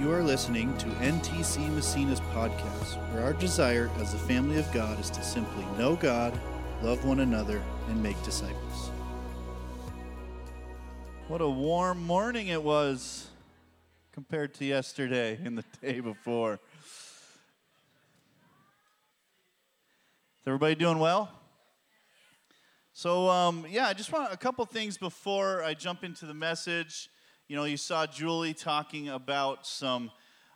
You are listening to NTC Massena's podcast, where our desire as the family of God is to simply know God, love one another, and make disciples. What a warm morning it was compared to yesterday and the day before. Is everybody doing well? So, um, yeah, I just want a couple things before I jump into the message. You know, you saw Julie talking about some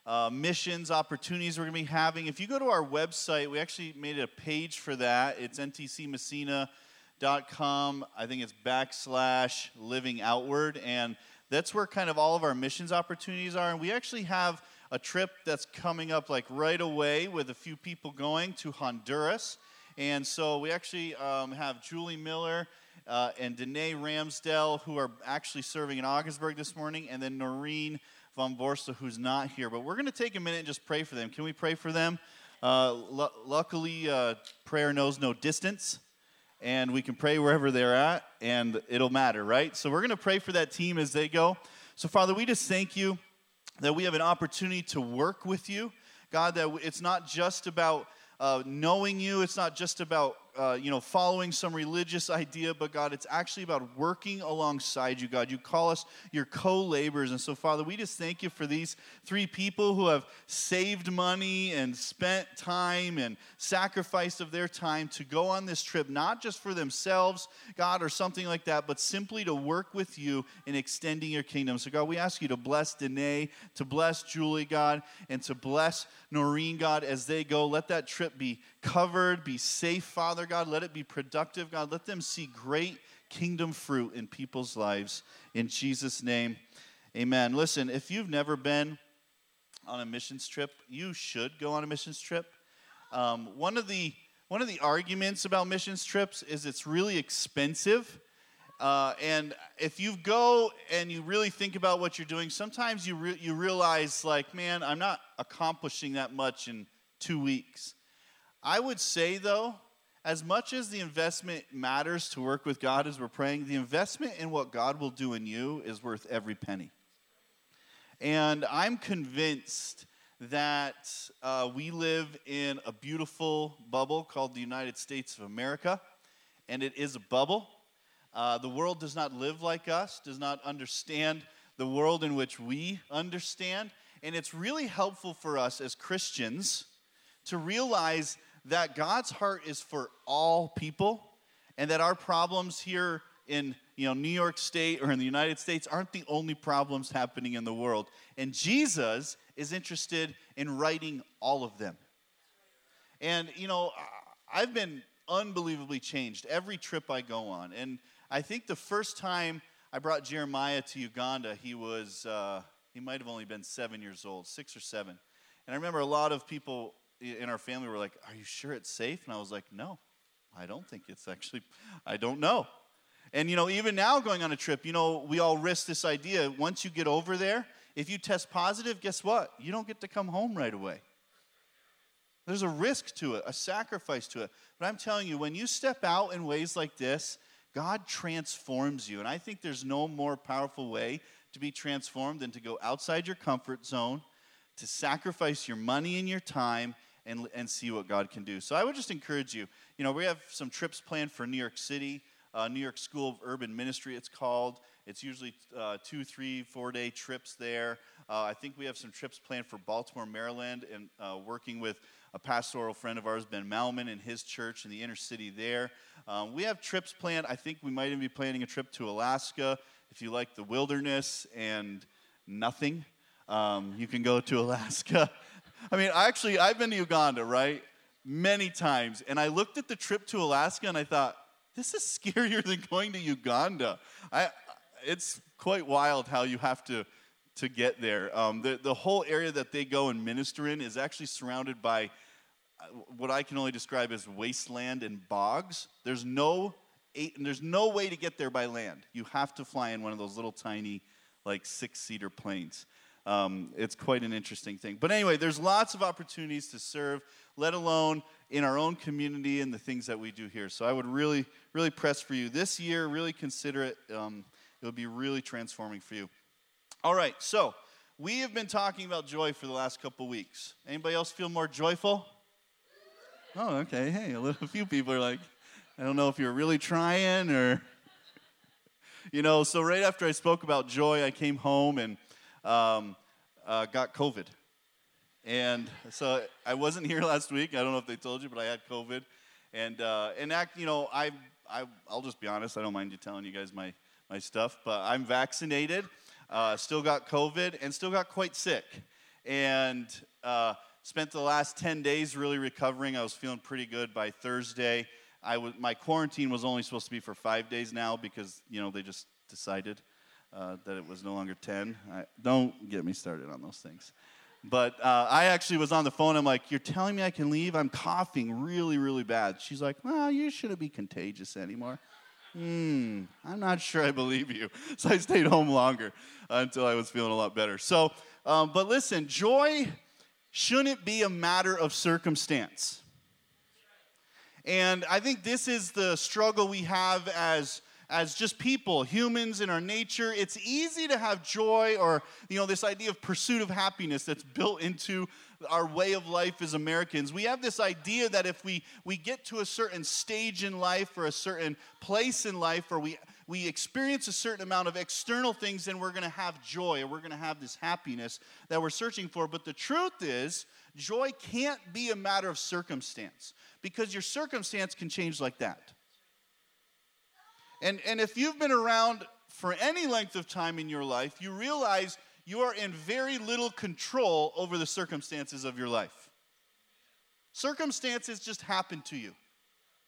uh, missions opportunities we're going to be having. If you go to our website, we actually made a page for that. It's ntcmassena.com. I think it's backslash living outward. And that's where kind of all of our missions opportunities are. And we actually have a trip that's coming up like right away with a few people going to Honduras. And so we actually um, have Julie Miller uh, and Danae Ramsdell, who are actually serving in Augsburg this morning, and then Noreen von Borsta, who's not here. But we're going to take a minute and just pray for them. Can we pray for them? Uh, luckily, uh, prayer knows no distance, and we can pray wherever they're at, and it'll matter, right? So we're going to pray for that team as they go. So, Father, we just thank you that we have an opportunity to work with you. God, that it's not just about uh, knowing you. It's not just about uh, you know, following some religious idea, but God, it's actually about working alongside you, God. You call us your co laborers. And so, Father, we just thank you for these three people who have saved money and spent time and sacrificed of their time to go on this trip, not just for themselves, God, or something like that, but simply to work with you in extending your kingdom. So, God, we ask you to bless Danae, to bless Julie, God, and to bless Noreen, God, as they go. Let that trip be covered, be safe, Father God. Let it be productive, God. Let them see great kingdom fruit in people's lives. In Jesus' name, amen. Listen, if you've never been on a missions trip, you should go on a missions trip. Um, one of the one of the arguments about missions trips is it's really expensive. Uh, and if you go and you really think about what you're doing, sometimes you, re- you realize, like, man, I'm not accomplishing that much in two weeks. I would say, though, as much as the investment matters to work with God as we're praying, the investment in what God will do in you is worth every penny. And I'm convinced that uh, we live in a beautiful bubble called the United States of America, and it is a bubble. Uh, the world does not live like us, does not understand the world in which we understand. And it's really helpful for us as Christians to realize that God's heart is for all people and that our problems here in you know New York State or in the United States aren't the only problems happening in the world. And Jesus is interested in righting all of them. And you know, I've been unbelievably changed every trip I go on. And I think the first time I brought Jeremiah to Uganda, he was uh, he might have only been seven years old, six or seven. And I remember a lot of people in our family were like, Are you sure it's safe? And I was like, No, I don't think it's actually, I don't know. And, you know, even now going on a trip, you know, we all risk this idea. Once you get over there, if you test positive, guess what? You don't get to come home right away. There's a risk to it, a sacrifice to it. But I'm telling you, when you step out in ways like this, God transforms you. And I think there's no more powerful way to be transformed than to go outside your comfort zone, to sacrifice your money and your time, and, and see what God can do. So I would just encourage you. You know, we have some trips planned for New York City, uh, New York School of Urban Ministry, it's called. It's usually uh, two, three, four day trips there. Uh, I think we have some trips planned for Baltimore, Maryland, and uh, working with a pastoral friend of ours, Ben Malman, and his church in the inner city there. Um, we have trips planned. I think we might even be planning a trip to Alaska. If you like the wilderness and nothing, um, you can go to Alaska. I mean, actually, I've been to Uganda, right? Many times. And I looked at the trip to Alaska and I thought, this is scarier than going to Uganda. I, it's quite wild how you have to, to get there. Um, the, the whole area that they go and minister in is actually surrounded by uh, what I can only describe as wasteland and bogs. There's no, there's no way to get there by land. You have to fly in one of those little tiny, like six seater planes. Um, it's quite an interesting thing. But anyway, there's lots of opportunities to serve, let alone in our own community and the things that we do here. So I would really, really press for you this year. Really consider it. Um, it'll be really transforming for you. All right, so we have been talking about joy for the last couple weeks. Anybody else feel more joyful? Oh, okay. Hey, a, little, a few people are like, I don't know if you're really trying or, you know. So right after I spoke about joy, I came home and um, uh, got COVID, and so I wasn't here last week. I don't know if they told you, but I had COVID, and uh, and act, you know, I I I'll just be honest. I don't mind you telling you guys my my stuff, but I'm vaccinated, uh, still got COVID, and still got quite sick, and uh, spent the last 10 days really recovering. I was feeling pretty good by Thursday. I was, my quarantine was only supposed to be for five days now because, you know, they just decided uh, that it was no longer 10. I, don't get me started on those things. But uh, I actually was on the phone. I'm like, You're telling me I can leave? I'm coughing really, really bad. She's like, Well, you shouldn't be contagious anymore. Hmm, I'm not sure I believe you. So I stayed home longer until I was feeling a lot better. So, um, but listen, joy shouldn't be a matter of circumstance. And I think this is the struggle we have as as just people, humans in our nature, it's easy to have joy or, you know, this idea of pursuit of happiness that's built into our way of life as Americans. We have this idea that if we, we get to a certain stage in life or a certain place in life or we, we experience a certain amount of external things, then we're going to have joy or we're going to have this happiness that we're searching for. But the truth is, joy can't be a matter of circumstance because your circumstance can change like that. And, and if you've been around for any length of time in your life, you realize you are in very little control over the circumstances of your life. Circumstances just happen to you.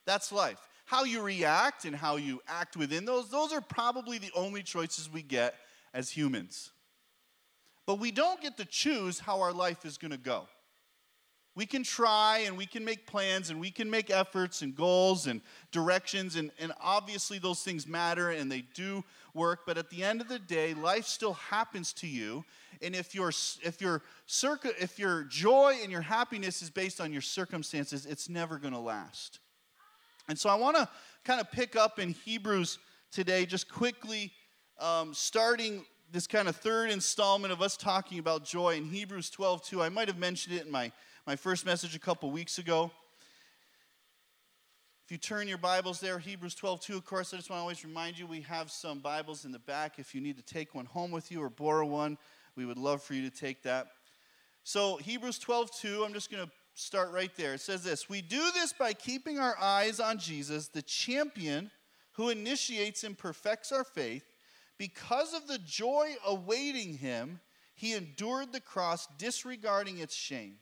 That's life. How you react and how you act within those, those are probably the only choices we get as humans. But we don't get to choose how our life is going to go we can try and we can make plans and we can make efforts and goals and directions, and, and obviously those things matter and they do work, but at the end of the day, life still happens to you. And if your, if your, circa, if your joy and your happiness is based on your circumstances, it's never going to last. And so I want to kind of pick up in Hebrews today, just quickly, um, starting this kind of third installment of us talking about joy in Hebrews 12 2. I might have mentioned it in my my first message a couple weeks ago. If you turn your Bibles there, Hebrews 12, 2, of course, I just want to always remind you we have some Bibles in the back. If you need to take one home with you or borrow one, we would love for you to take that. So, Hebrews 12, 2, I'm just going to start right there. It says this We do this by keeping our eyes on Jesus, the champion who initiates and perfects our faith. Because of the joy awaiting him, he endured the cross, disregarding its shame.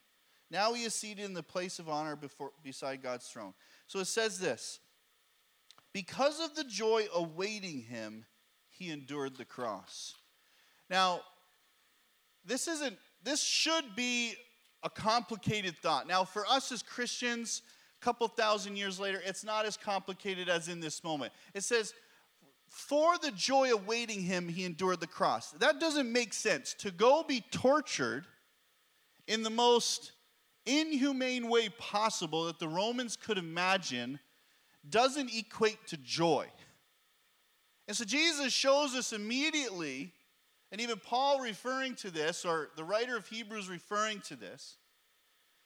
Now he is seated in the place of honor before, beside God's throne. So it says this Because of the joy awaiting him, he endured the cross. Now, this isn't, this should be a complicated thought. Now, for us as Christians, a couple thousand years later, it's not as complicated as in this moment. It says, for the joy awaiting him, he endured the cross. That doesn't make sense. To go be tortured in the most inhumane way possible that the Romans could imagine doesn't equate to joy. And so Jesus shows us immediately, and even Paul referring to this, or the writer of Hebrews referring to this,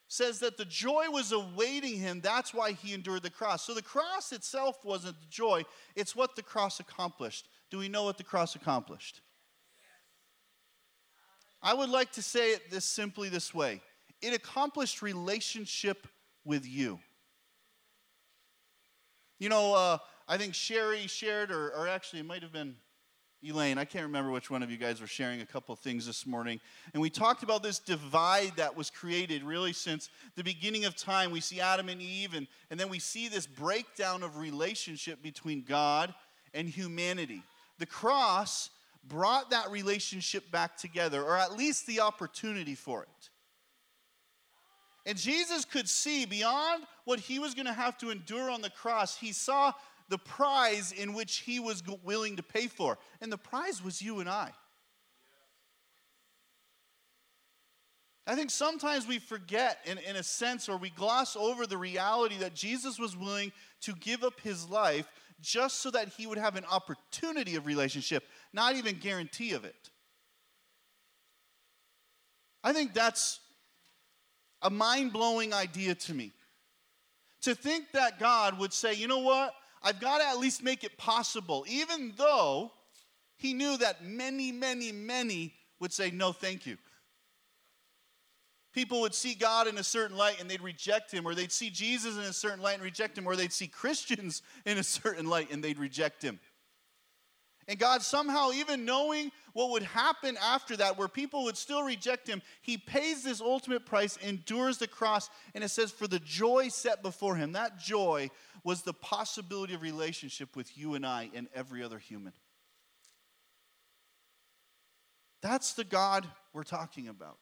says that the joy was awaiting him. That's why he endured the cross. So the cross itself wasn't the joy, it's what the cross accomplished. Do we know what the cross accomplished? I would like to say it this simply this way it accomplished relationship with you. You know, uh, I think Sherry shared, or, or actually, it might have been Elaine. I can't remember which one of you guys were sharing a couple things this morning. And we talked about this divide that was created really since the beginning of time. We see Adam and Eve, and, and then we see this breakdown of relationship between God and humanity. The cross brought that relationship back together, or at least the opportunity for it. And Jesus could see beyond what he was going to have to endure on the cross, he saw the prize in which he was willing to pay for. And the prize was you and I. I think sometimes we forget, in, in a sense, or we gloss over the reality that Jesus was willing to give up his life just so that he would have an opportunity of relationship, not even guarantee of it. I think that's a mind blowing idea to me. To think that God would say, you know what? I've got to at least make it possible, even though he knew that many, many, many would say, no, thank you. People would see God in a certain light and they'd reject him, or they'd see Jesus in a certain light and reject him, or they'd see Christians in a certain light and they'd reject him. And God, somehow, even knowing what would happen after that, where people would still reject him, he pays this ultimate price, endures the cross, and it says, for the joy set before him. That joy was the possibility of relationship with you and I and every other human. That's the God we're talking about.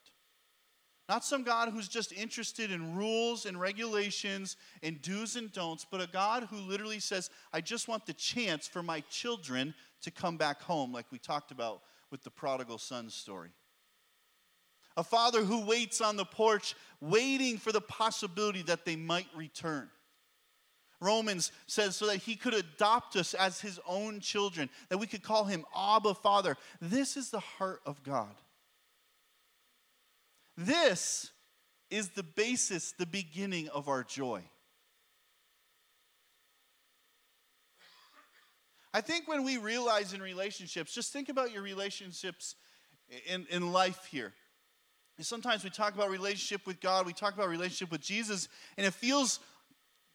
Not some God who's just interested in rules and regulations and do's and don'ts, but a God who literally says, I just want the chance for my children to come back home, like we talked about with the prodigal son story. A father who waits on the porch, waiting for the possibility that they might return. Romans says so that he could adopt us as his own children, that we could call him Abba Father. This is the heart of God. This is the basis, the beginning of our joy. I think when we realize in relationships, just think about your relationships in, in life here. sometimes we talk about relationship with God, we talk about relationship with Jesus, and it feels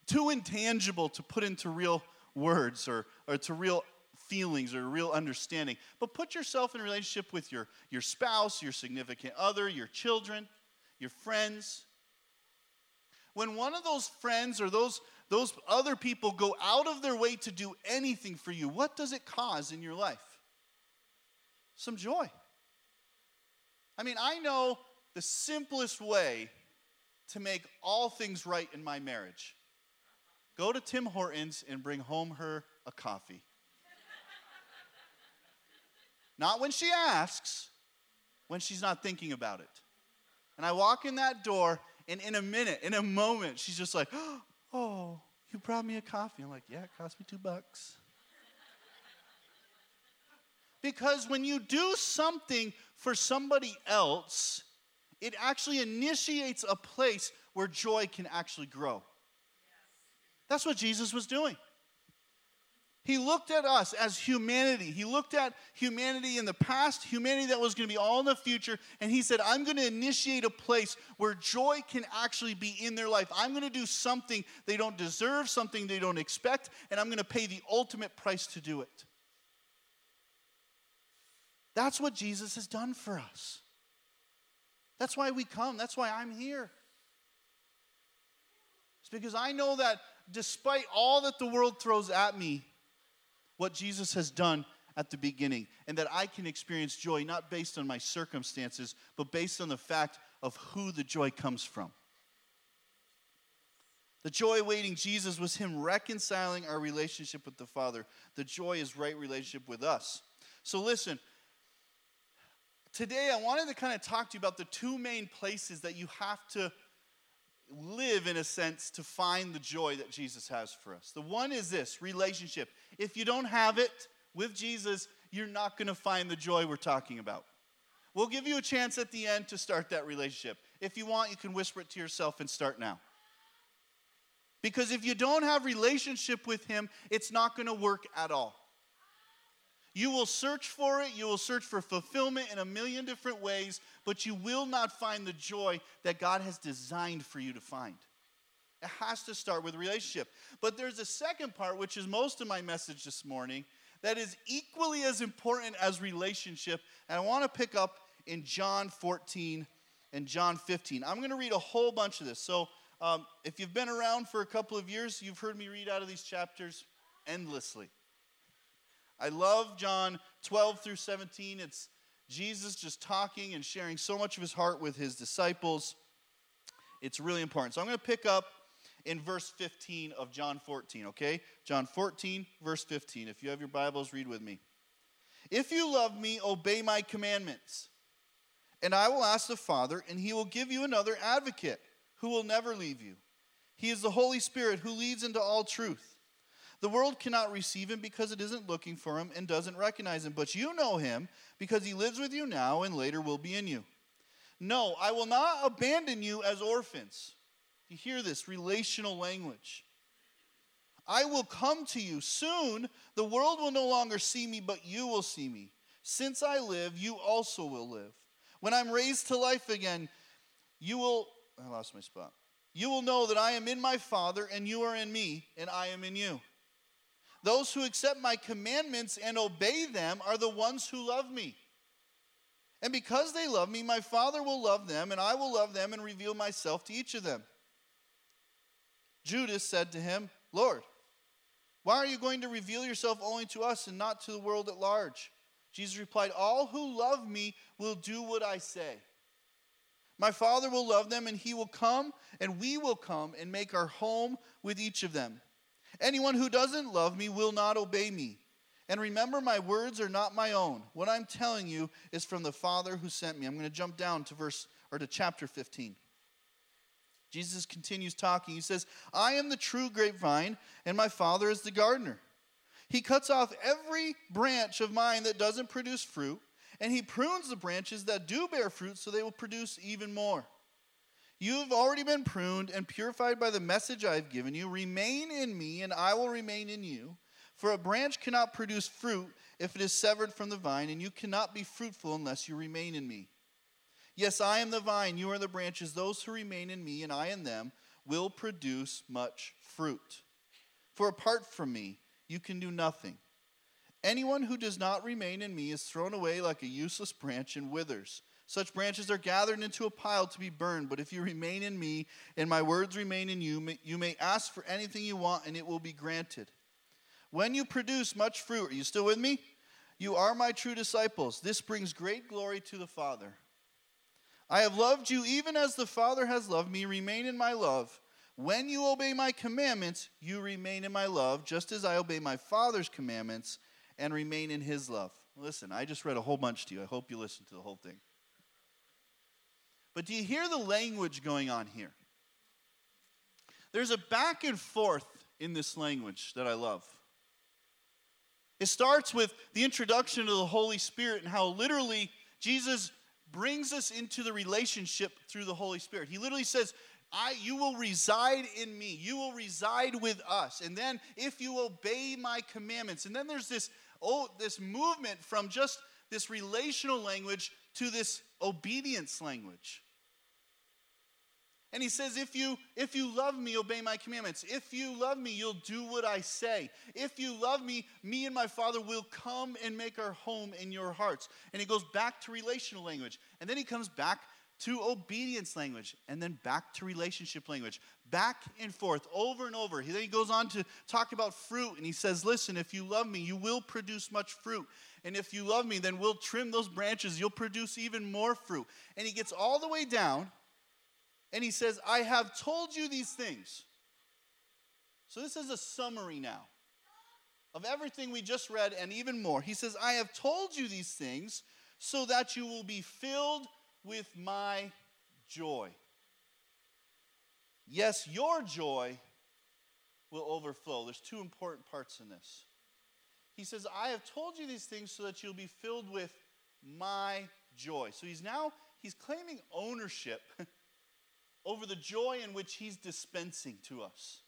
too intangible to put into real words or, or to real feelings or real understanding. But put yourself in relationship with your, your spouse, your significant other, your children, your friends. When one of those friends or those, those other people go out of their way to do anything for you, what does it cause in your life? Some joy. I mean, I know the simplest way to make all things right in my marriage go to Tim Hortons and bring home her a coffee. Not when she asks, when she's not thinking about it. And I walk in that door, and in a minute, in a moment, she's just like, Oh, you brought me a coffee. I'm like, Yeah, it cost me two bucks. because when you do something for somebody else, it actually initiates a place where joy can actually grow. That's what Jesus was doing. He looked at us as humanity. He looked at humanity in the past, humanity that was going to be all in the future, and he said, I'm going to initiate a place where joy can actually be in their life. I'm going to do something they don't deserve, something they don't expect, and I'm going to pay the ultimate price to do it. That's what Jesus has done for us. That's why we come. That's why I'm here. It's because I know that despite all that the world throws at me, what Jesus has done at the beginning, and that I can experience joy not based on my circumstances, but based on the fact of who the joy comes from. The joy awaiting Jesus was Him reconciling our relationship with the Father. The joy is right relationship with us. So listen, today I wanted to kind of talk to you about the two main places that you have to live, in a sense, to find the joy that Jesus has for us. The one is this relationship. If you don't have it with Jesus, you're not going to find the joy we're talking about. We'll give you a chance at the end to start that relationship. If you want, you can whisper it to yourself and start now. Because if you don't have relationship with him, it's not going to work at all. You will search for it, you will search for fulfillment in a million different ways, but you will not find the joy that God has designed for you to find. It has to start with relationship. But there's a second part, which is most of my message this morning, that is equally as important as relationship. And I want to pick up in John 14 and John 15. I'm going to read a whole bunch of this. So um, if you've been around for a couple of years, you've heard me read out of these chapters endlessly. I love John 12 through 17. It's Jesus just talking and sharing so much of his heart with his disciples. It's really important. So I'm going to pick up in verse 15 of John 14, okay? John 14, verse 15. If you have your Bibles, read with me. If you love me, obey my commandments. And I will ask the Father, and he will give you another advocate who will never leave you. He is the Holy Spirit who leads into all truth. The world cannot receive him because it isn't looking for him and doesn't recognize him. But you know him because he lives with you now and later will be in you. No, I will not abandon you as orphans. You hear this relational language. I will come to you. Soon the world will no longer see me, but you will see me. Since I live, you also will live. When I'm raised to life again, you will. I lost my spot. You will know that I am in my Father, and you are in me, and I am in you. Those who accept my commandments and obey them are the ones who love me. And because they love me, my Father will love them, and I will love them and reveal myself to each of them. Judas said to him, Lord, why are you going to reveal yourself only to us and not to the world at large? Jesus replied, All who love me will do what I say. My Father will love them, and he will come, and we will come and make our home with each of them. Anyone who doesn't love me will not obey me. And remember, my words are not my own. What I'm telling you is from the Father who sent me. I'm going to jump down to verse or to chapter 15. Jesus continues talking. He says, I am the true grapevine, and my Father is the gardener. He cuts off every branch of mine that doesn't produce fruit, and he prunes the branches that do bear fruit so they will produce even more. You have already been pruned and purified by the message I have given you. Remain in me, and I will remain in you. For a branch cannot produce fruit if it is severed from the vine, and you cannot be fruitful unless you remain in me. Yes, I am the vine, you are the branches. Those who remain in me, and I in them, will produce much fruit. For apart from me, you can do nothing. Anyone who does not remain in me is thrown away like a useless branch and withers. Such branches are gathered into a pile to be burned. But if you remain in me and my words remain in you, you may ask for anything you want and it will be granted. When you produce much fruit, are you still with me? You are my true disciples. This brings great glory to the Father. I have loved you even as the Father has loved me. Remain in my love. When you obey my commandments, you remain in my love, just as I obey my Father's commandments and remain in his love. Listen, I just read a whole bunch to you. I hope you listened to the whole thing. But do you hear the language going on here? There's a back and forth in this language that I love. It starts with the introduction of the Holy Spirit and how literally Jesus brings us into the relationship through the Holy Spirit. He literally says, I, you will reside in me. You will reside with us. And then if you obey my commandments, and then there's this, oh, this movement from just this relational language to this obedience language. And he says, if you, if you love me, obey my commandments. If you love me, you'll do what I say. If you love me, me and my Father will come and make our home in your hearts. And he goes back to relational language. And then he comes back to obedience language. And then back to relationship language. Back and forth, over and over. He, then he goes on to talk about fruit. And he says, listen, if you love me, you will produce much fruit. And if you love me, then we'll trim those branches. You'll produce even more fruit. And he gets all the way down and he says, I have told you these things. So this is a summary now of everything we just read and even more. He says, I have told you these things so that you will be filled with my joy. Yes, your joy will overflow. There's two important parts in this. He says, I have told you these things so that you'll be filled with my joy. So he's now he's claiming ownership over the joy in which he's dispensing to us.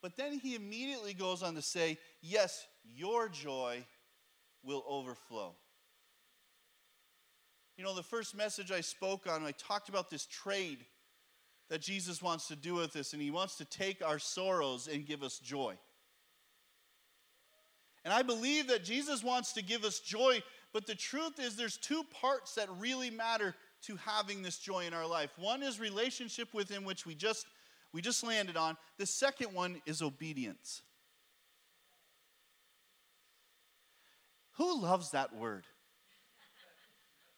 But then he immediately goes on to say, Yes, your joy will overflow. You know, the first message I spoke on, I talked about this trade that Jesus wants to do with us, and he wants to take our sorrows and give us joy. And I believe that Jesus wants to give us joy, but the truth is there's two parts that really matter to having this joy in our life. One is relationship with him which we just we just landed on. The second one is obedience. Who loves that word?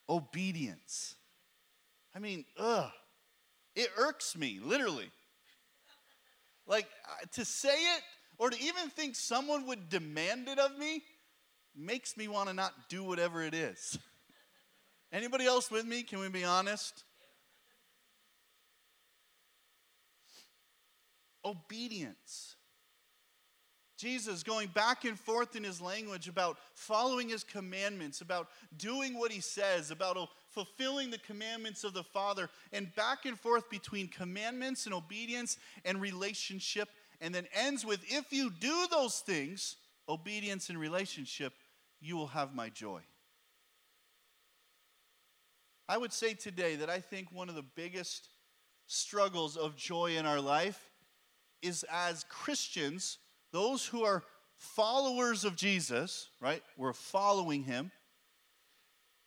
Obedience. I mean, ugh. It irks me, literally. Like, to say it or to even think someone would demand it of me makes me want to not do whatever it is. Anybody else with me? Can we be honest? Obedience. Jesus going back and forth in his language about following his commandments, about doing what he says, about fulfilling the commandments of the Father, and back and forth between commandments and obedience and relationship, and then ends with if you do those things, obedience and relationship, you will have my joy. I would say today that I think one of the biggest struggles of joy in our life is as Christians those who are followers of Jesus, right? We're following him.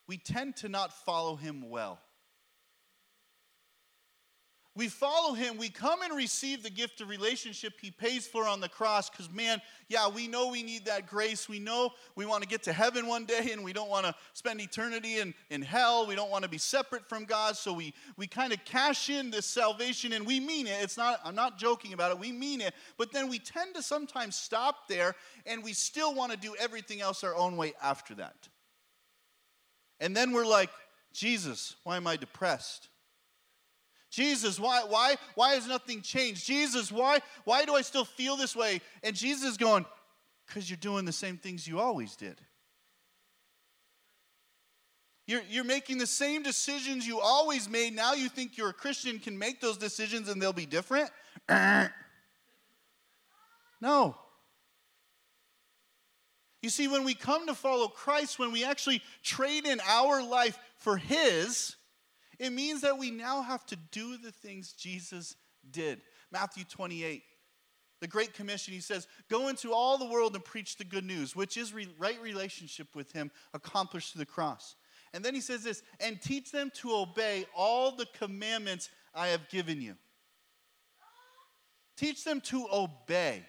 We tend to not follow him well. We follow him. We come and receive the gift of relationship he pays for on the cross because, man, yeah, we know we need that grace. We know we want to get to heaven one day and we don't want to spend eternity in, in hell. We don't want to be separate from God. So we, we kind of cash in this salvation and we mean it. It's not, I'm not joking about it. We mean it. But then we tend to sometimes stop there and we still want to do everything else our own way after that. And then we're like, Jesus, why am I depressed? Jesus, why, why, why has nothing changed? Jesus, why, why do I still feel this way? And Jesus is going, because you're doing the same things you always did. You're, you're making the same decisions you always made. Now you think you're a Christian, can make those decisions and they'll be different? no. You see, when we come to follow Christ, when we actually trade in our life for His, it means that we now have to do the things Jesus did. Matthew 28, the Great Commission, he says, Go into all the world and preach the good news, which is re- right relationship with him accomplished through the cross. And then he says this, and teach them to obey all the commandments I have given you. Teach them to obey.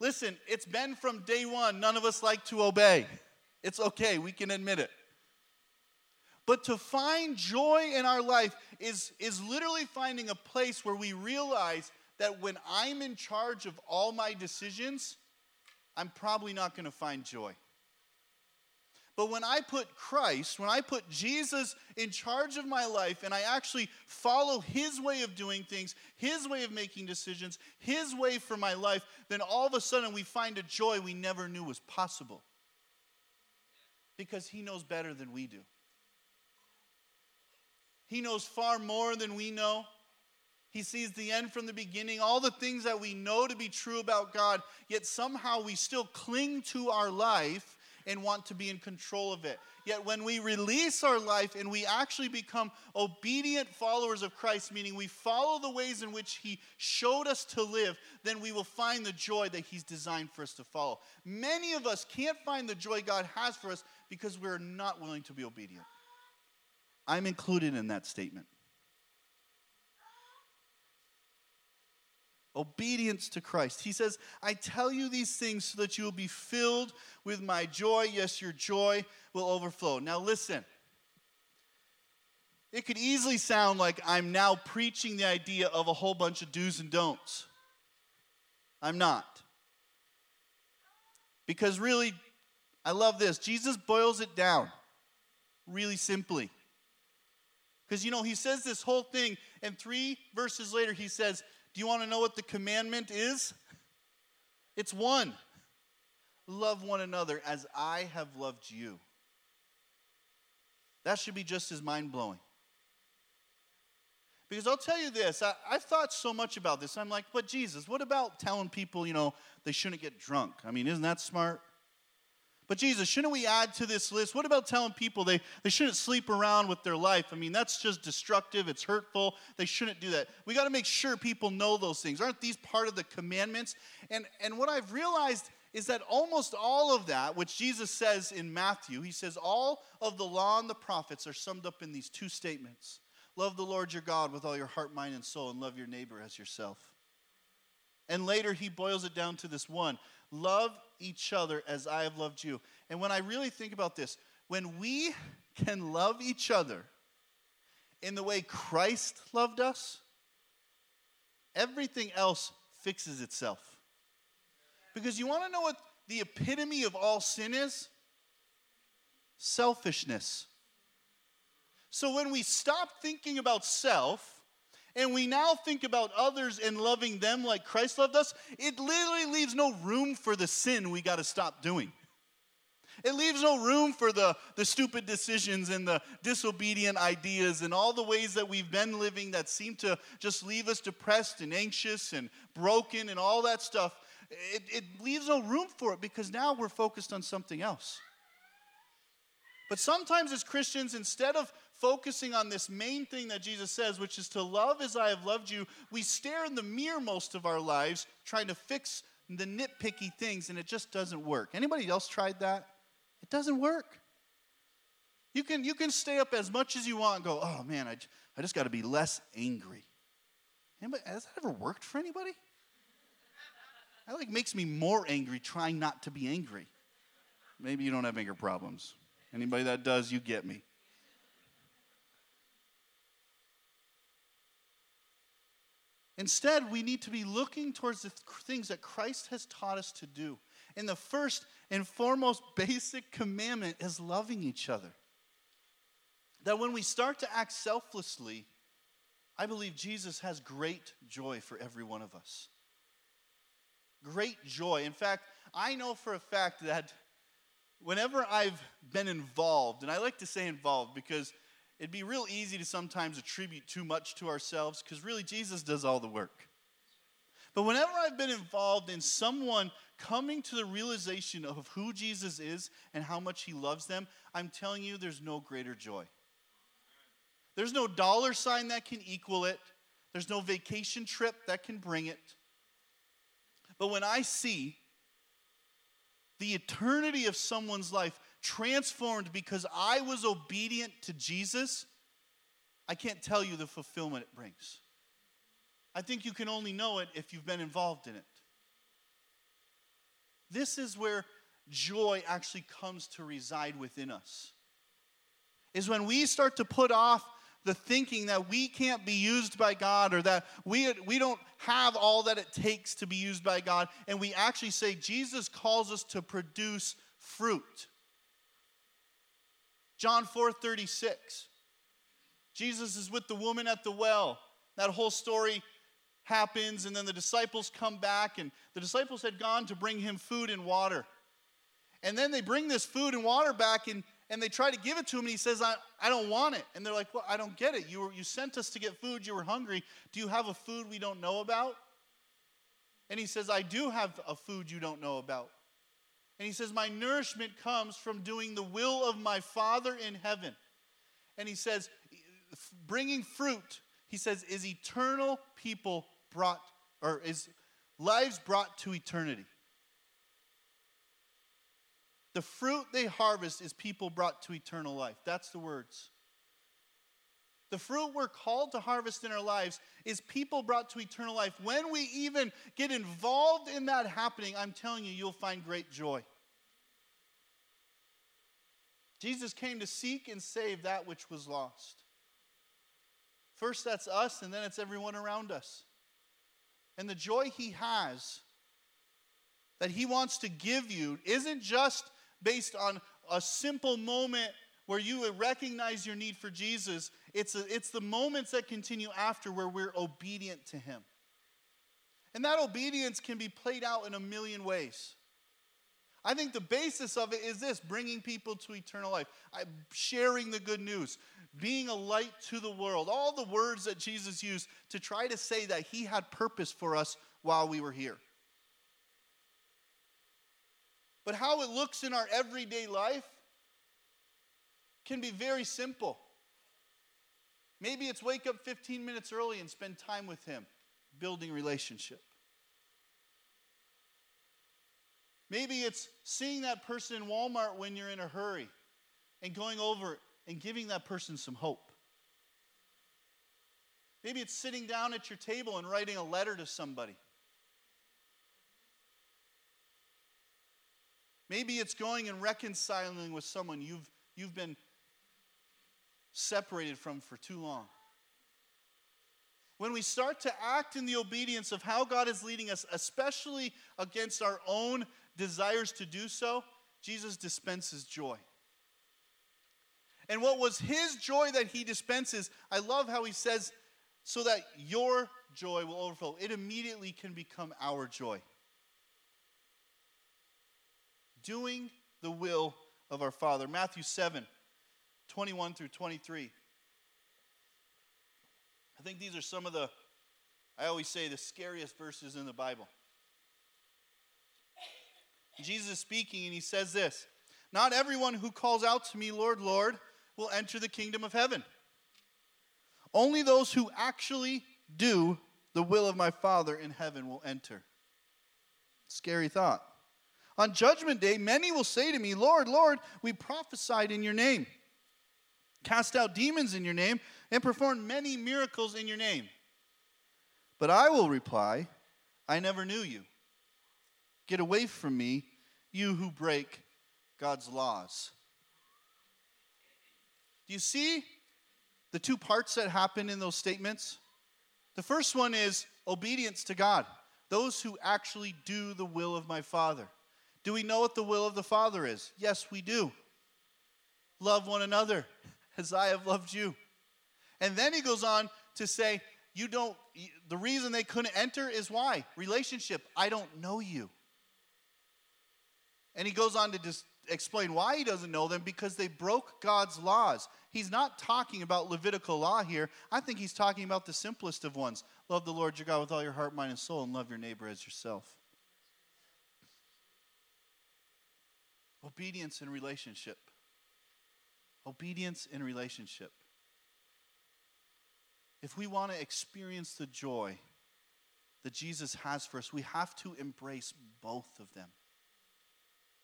Listen, it's been from day one, none of us like to obey. It's okay, we can admit it. But to find joy in our life is, is literally finding a place where we realize that when I'm in charge of all my decisions, I'm probably not going to find joy. But when I put Christ, when I put Jesus in charge of my life and I actually follow his way of doing things, his way of making decisions, his way for my life, then all of a sudden we find a joy we never knew was possible. Because he knows better than we do. He knows far more than we know. He sees the end from the beginning, all the things that we know to be true about God, yet somehow we still cling to our life and want to be in control of it. Yet when we release our life and we actually become obedient followers of Christ, meaning we follow the ways in which He showed us to live, then we will find the joy that He's designed for us to follow. Many of us can't find the joy God has for us because we're not willing to be obedient. I'm included in that statement. Obedience to Christ. He says, I tell you these things so that you will be filled with my joy. Yes, your joy will overflow. Now, listen. It could easily sound like I'm now preaching the idea of a whole bunch of do's and don'ts. I'm not. Because really, I love this. Jesus boils it down really simply. Because, you know, he says this whole thing, and three verses later, he says, Do you want to know what the commandment is? It's one love one another as I have loved you. That should be just as mind blowing. Because I'll tell you this, I, have thought so much about this. I'm like, but Jesus, what about telling people, you know, they shouldn't get drunk? I mean, isn't that smart? But Jesus, shouldn't we add to this list? What about telling people they, they shouldn't sleep around with their life? I mean, that's just destructive, it's hurtful. They shouldn't do that. We got to make sure people know those things. Aren't these part of the commandments? And, and what I've realized is that almost all of that, which Jesus says in Matthew, he says all of the law and the prophets are summed up in these two statements Love the Lord your God with all your heart, mind, and soul, and love your neighbor as yourself. And later he boils it down to this one love each other as I have loved you. And when I really think about this, when we can love each other in the way Christ loved us, everything else fixes itself. Because you want to know what the epitome of all sin is? Selfishness. So when we stop thinking about self and we now think about others and loving them like Christ loved us, it literally leaves no room for the sin we got to stop doing. It leaves no room for the, the stupid decisions and the disobedient ideas and all the ways that we've been living that seem to just leave us depressed and anxious and broken and all that stuff. It, it leaves no room for it because now we're focused on something else. But sometimes, as Christians, instead of focusing on this main thing that Jesus says, which is to love as I have loved you, we stare in the mirror most of our lives trying to fix the nitpicky things, and it just doesn't work. Anybody else tried that? It doesn't work. You can, you can stay up as much as you want and go, oh man, I, I just got to be less angry. Anybody, has that ever worked for anybody? That like makes me more angry trying not to be angry. Maybe you don't have anger problems. Anybody that does, you get me. Instead, we need to be looking towards the things that Christ has taught us to do. And the first and foremost basic commandment is loving each other. That when we start to act selflessly, I believe Jesus has great joy for every one of us. Great joy. In fact, I know for a fact that whenever I've been involved, and I like to say involved because it'd be real easy to sometimes attribute too much to ourselves because really Jesus does all the work. But whenever I've been involved in someone coming to the realization of who Jesus is and how much he loves them, I'm telling you, there's no greater joy. There's no dollar sign that can equal it, there's no vacation trip that can bring it. But when I see the eternity of someone's life transformed because I was obedient to Jesus, I can't tell you the fulfillment it brings. I think you can only know it if you've been involved in it. This is where joy actually comes to reside within us. Is when we start to put off the thinking that we can't be used by God or that we, we don't have all that it takes to be used by God, and we actually say Jesus calls us to produce fruit. John 4 36. Jesus is with the woman at the well. That whole story happens, and then the disciples come back, and the disciples had gone to bring him food and water. And then they bring this food and water back, and, and they try to give it to him, and he says, I, I don't want it. And they're like, Well, I don't get it. You, were, you sent us to get food, you were hungry. Do you have a food we don't know about? And he says, I do have a food you don't know about. And he says, My nourishment comes from doing the will of my Father in heaven. And he says, Bringing fruit, he says, is eternal people brought, or is lives brought to eternity. The fruit they harvest is people brought to eternal life. That's the words. The fruit we're called to harvest in our lives is people brought to eternal life. When we even get involved in that happening, I'm telling you, you'll find great joy. Jesus came to seek and save that which was lost. First, that's us, and then it's everyone around us and the joy He has that He wants to give you isn't just based on a simple moment where you recognize your need for Jesus. It's, a, it's the moments that continue after where we're obedient to Him. And that obedience can be played out in a million ways. I think the basis of it is this bringing people to eternal life, sharing the good news, being a light to the world. All the words that Jesus used to try to say that he had purpose for us while we were here. But how it looks in our everyday life can be very simple. Maybe it's wake up 15 minutes early and spend time with him, building relationship. Maybe it's seeing that person in Walmart when you're in a hurry and going over and giving that person some hope. Maybe it's sitting down at your table and writing a letter to somebody. Maybe it's going and reconciling with someone you've, you've been separated from for too long. When we start to act in the obedience of how God is leading us, especially against our own desires to do so, Jesus dispenses joy. And what was his joy that he dispenses, I love how he says so that your joy will overflow. It immediately can become our joy. Doing the will of our Father. Matthew 7 21 through 23. I think these are some of the, I always say, the scariest verses in the Bible. Jesus is speaking and he says this Not everyone who calls out to me, Lord, Lord, will enter the kingdom of heaven. Only those who actually do the will of my Father in heaven will enter. Scary thought. On judgment day, many will say to me, Lord, Lord, we prophesied in your name, cast out demons in your name, and performed many miracles in your name. But I will reply, I never knew you. Get away from me, you who break God's laws. Do you see the two parts that happen in those statements? The first one is obedience to God, those who actually do the will of my Father. Do we know what the will of the Father is? Yes, we do. Love one another as I have loved you. And then he goes on to say, You don't, the reason they couldn't enter is why? Relationship. I don't know you. And he goes on to just explain why he doesn't know them because they broke God's laws. He's not talking about Levitical law here. I think he's talking about the simplest of ones love the Lord your God with all your heart, mind, and soul, and love your neighbor as yourself. Obedience in relationship. Obedience in relationship. If we want to experience the joy that Jesus has for us, we have to embrace both of them.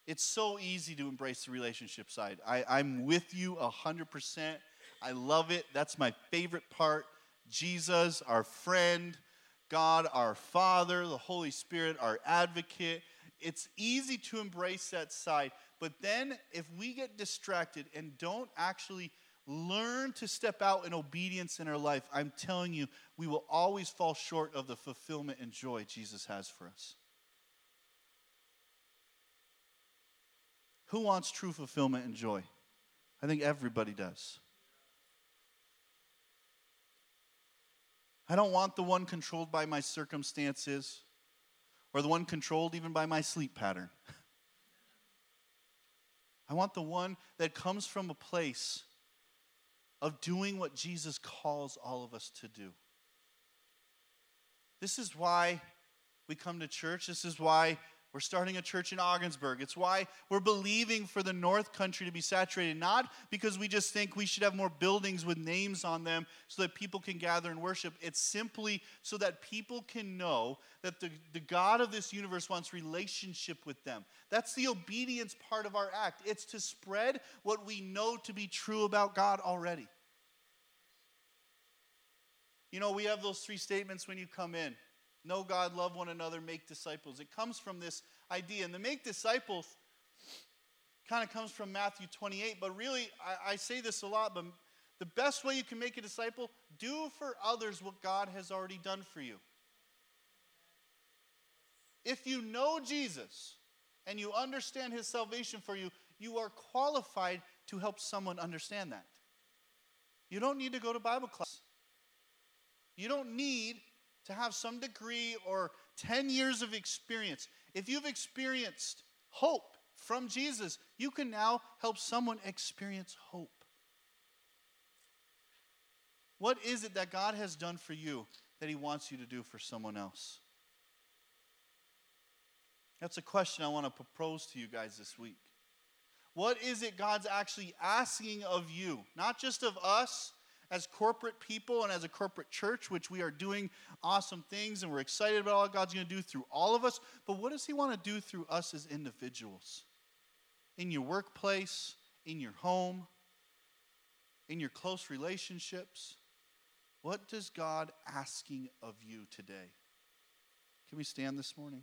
It's so easy to embrace the relationship side. I, I'm with you 100%. I love it. That's my favorite part. Jesus, our friend, God, our Father, the Holy Spirit, our advocate. It's easy to embrace that side. But then, if we get distracted and don't actually learn to step out in obedience in our life, I'm telling you, we will always fall short of the fulfillment and joy Jesus has for us. Who wants true fulfillment and joy? I think everybody does. I don't want the one controlled by my circumstances or the one controlled even by my sleep pattern. I want the one that comes from a place of doing what Jesus calls all of us to do. This is why we come to church. This is why we're starting a church in Ogdensburg. It's why we're believing for the North Country to be saturated, not because we just think we should have more buildings with names on them so that people can gather and worship. It's simply so that people can know that the, the God of this universe wants relationship with them. That's the obedience part of our act. It's to spread what we know to be true about God already. You know, we have those three statements when you come in know God, love one another, make disciples. It comes from this idea. And the make disciples kind of comes from Matthew 28, but really, I, I say this a lot, but the best way you can make a disciple, do for others what God has already done for you. If you know Jesus and you understand his salvation for you, you are qualified to help someone understand that. You don't need to go to Bible class. You don't need to have some degree or 10 years of experience. If you've experienced hope from Jesus, you can now help someone experience hope. What is it that God has done for you that He wants you to do for someone else? That's a question I want to propose to you guys this week. What is it God's actually asking of you? Not just of us, as corporate people and as a corporate church, which we are doing awesome things and we're excited about all God's going to do through all of us. But what does He want to do through us as individuals? In your workplace, in your home, in your close relationships? What does God asking of you today? Can we stand this morning?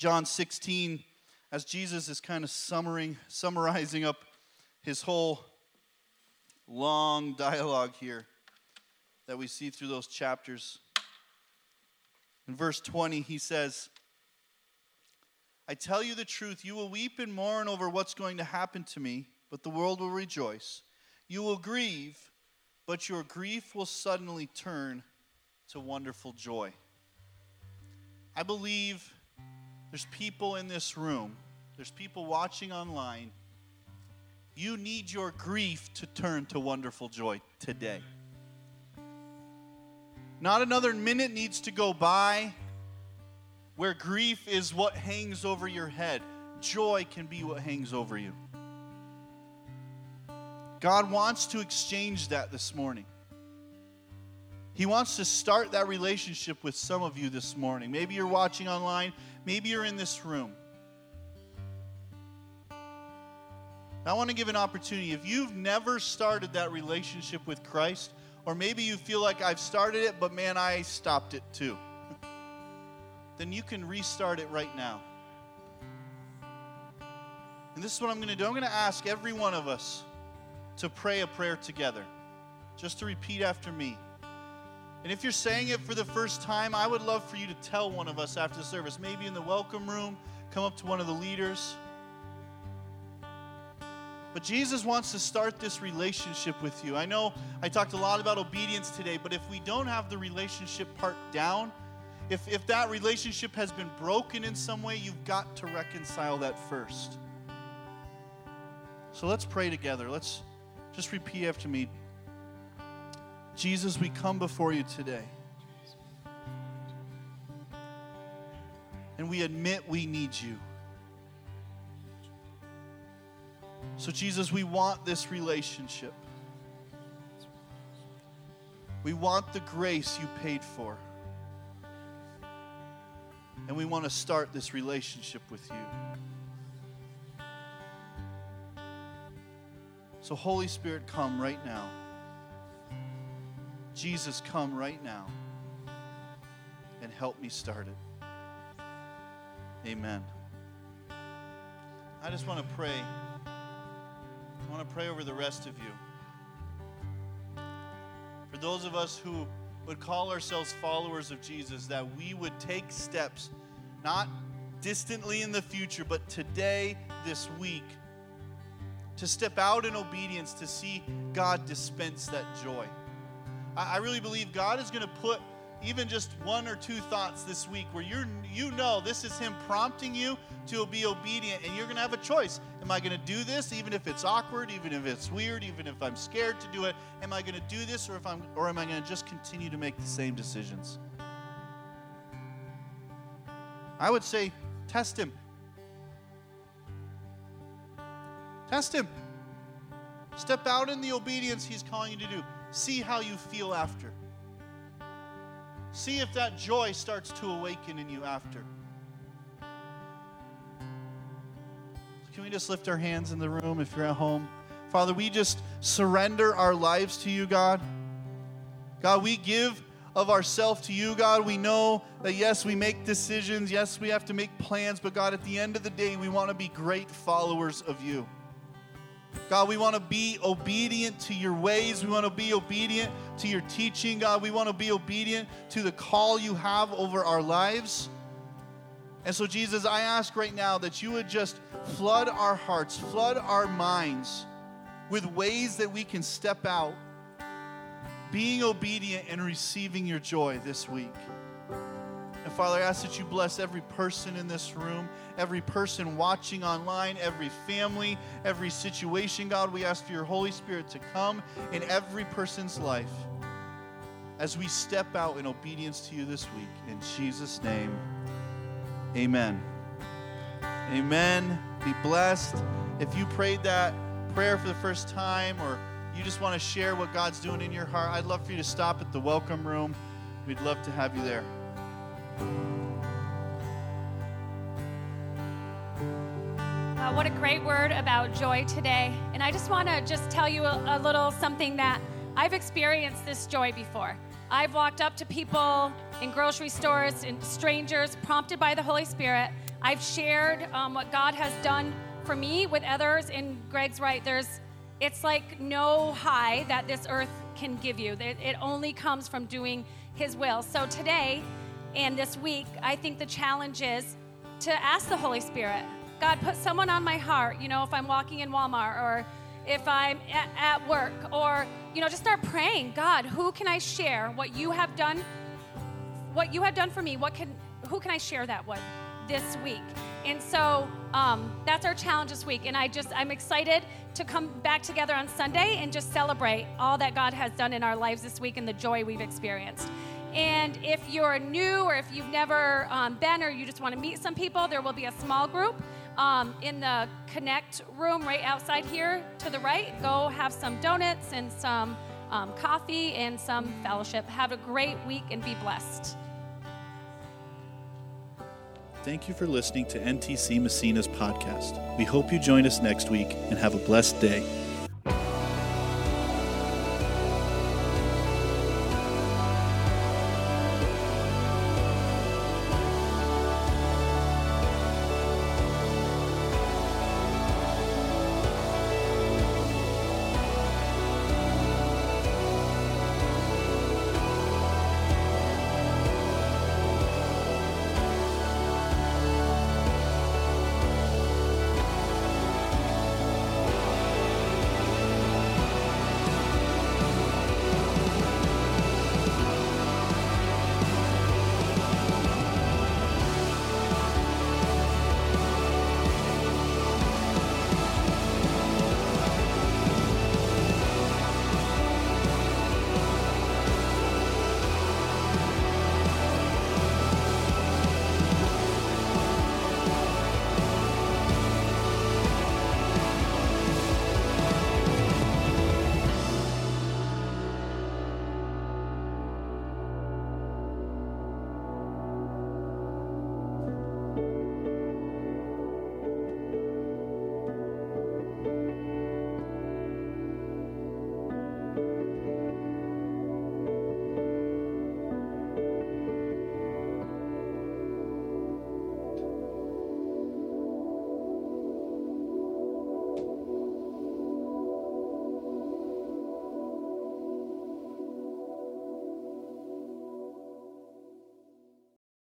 John 16, as Jesus is kind of summarizing, summarizing up his whole long dialogue here that we see through those chapters. In verse 20, he says, I tell you the truth, you will weep and mourn over what's going to happen to me, but the world will rejoice. You will grieve, but your grief will suddenly turn to wonderful joy. I believe there's people in this room, there's people watching online. You need your grief to turn to wonderful joy today. Not another minute needs to go by where grief is what hangs over your head. Joy can be what hangs over you. God wants to exchange that this morning. He wants to start that relationship with some of you this morning. Maybe you're watching online, maybe you're in this room. I want to give an opportunity. If you've never started that relationship with Christ, or maybe you feel like I've started it, but man, I stopped it too, then you can restart it right now. And this is what I'm going to do I'm going to ask every one of us to pray a prayer together, just to repeat after me. And if you're saying it for the first time, I would love for you to tell one of us after the service, maybe in the welcome room, come up to one of the leaders. But Jesus wants to start this relationship with you. I know I talked a lot about obedience today, but if we don't have the relationship part down, if, if that relationship has been broken in some way, you've got to reconcile that first. So let's pray together. Let's just repeat after me. Jesus, we come before you today. And we admit we need you. So, Jesus, we want this relationship. We want the grace you paid for. And we want to start this relationship with you. So, Holy Spirit, come right now. Jesus, come right now and help me start it. Amen. I just want to pray. I want to pray over the rest of you. For those of us who would call ourselves followers of Jesus, that we would take steps, not distantly in the future, but today, this week, to step out in obedience to see God dispense that joy. I, really believe God is going to put even just one or two thoughts this week where you're you know this is him prompting you to be obedient and you're going to have a choice. Am i going to do this even if it's awkward even if it's weird even if i'm scared to do it? Am i going to do this or if i'm or am i going to just continue to make the same decisions? I would say test him. Test him. Step out in the obedience he's calling you to do see how you feel after See if that joy starts to awaken in you after. Can we just lift our hands in the room if you're at home? Father, we just surrender our lives to you, God. God, we give of ourselves to you, God. We know that, yes, we make decisions. Yes, we have to make plans. But, God, at the end of the day, we want to be great followers of you. God, we want to be obedient to your ways. We want to be obedient to your teaching, God. We want to be obedient to the call you have over our lives. And so, Jesus, I ask right now that you would just flood our hearts, flood our minds with ways that we can step out, being obedient and receiving your joy this week. And Father, I ask that you bless every person in this room, every person watching online, every family, every situation. God, we ask for your Holy Spirit to come in every person's life as we step out in obedience to you this week. In Jesus' name, amen. Amen. Be blessed. If you prayed that prayer for the first time or you just want to share what God's doing in your heart, I'd love for you to stop at the welcome room. We'd love to have you there. Uh, what a great word about joy today. And I just want to just tell you a, a little something that I've experienced this joy before. I've walked up to people in grocery stores and strangers, prompted by the Holy Spirit. I've shared um, what God has done for me with others. And Greg's right. There's, it's like no high that this earth can give you. It, it only comes from doing His will. So today, and this week, I think the challenge is to ask the Holy Spirit, God, put someone on my heart, you know, if I'm walking in Walmart or if I'm at, work or, you know, just start praying, God, who can I share what you have done, what you have done for me? What can, who can I share that with this week? And so um, that's our challenge this week. And I just, I'm excited to come back together on Sunday and just celebrate all that God has done in our lives this week and the joy we've experienced. And if you're new or if you've never um, been or you just want to meet some people, there will be a small group um, in the Connect room right outside here to the right. Go have some donuts and some um, coffee and some fellowship. Have a great week and be blessed. Thank you for listening to NTC Massena's podcast. We hope you join us next week and have a blessed day.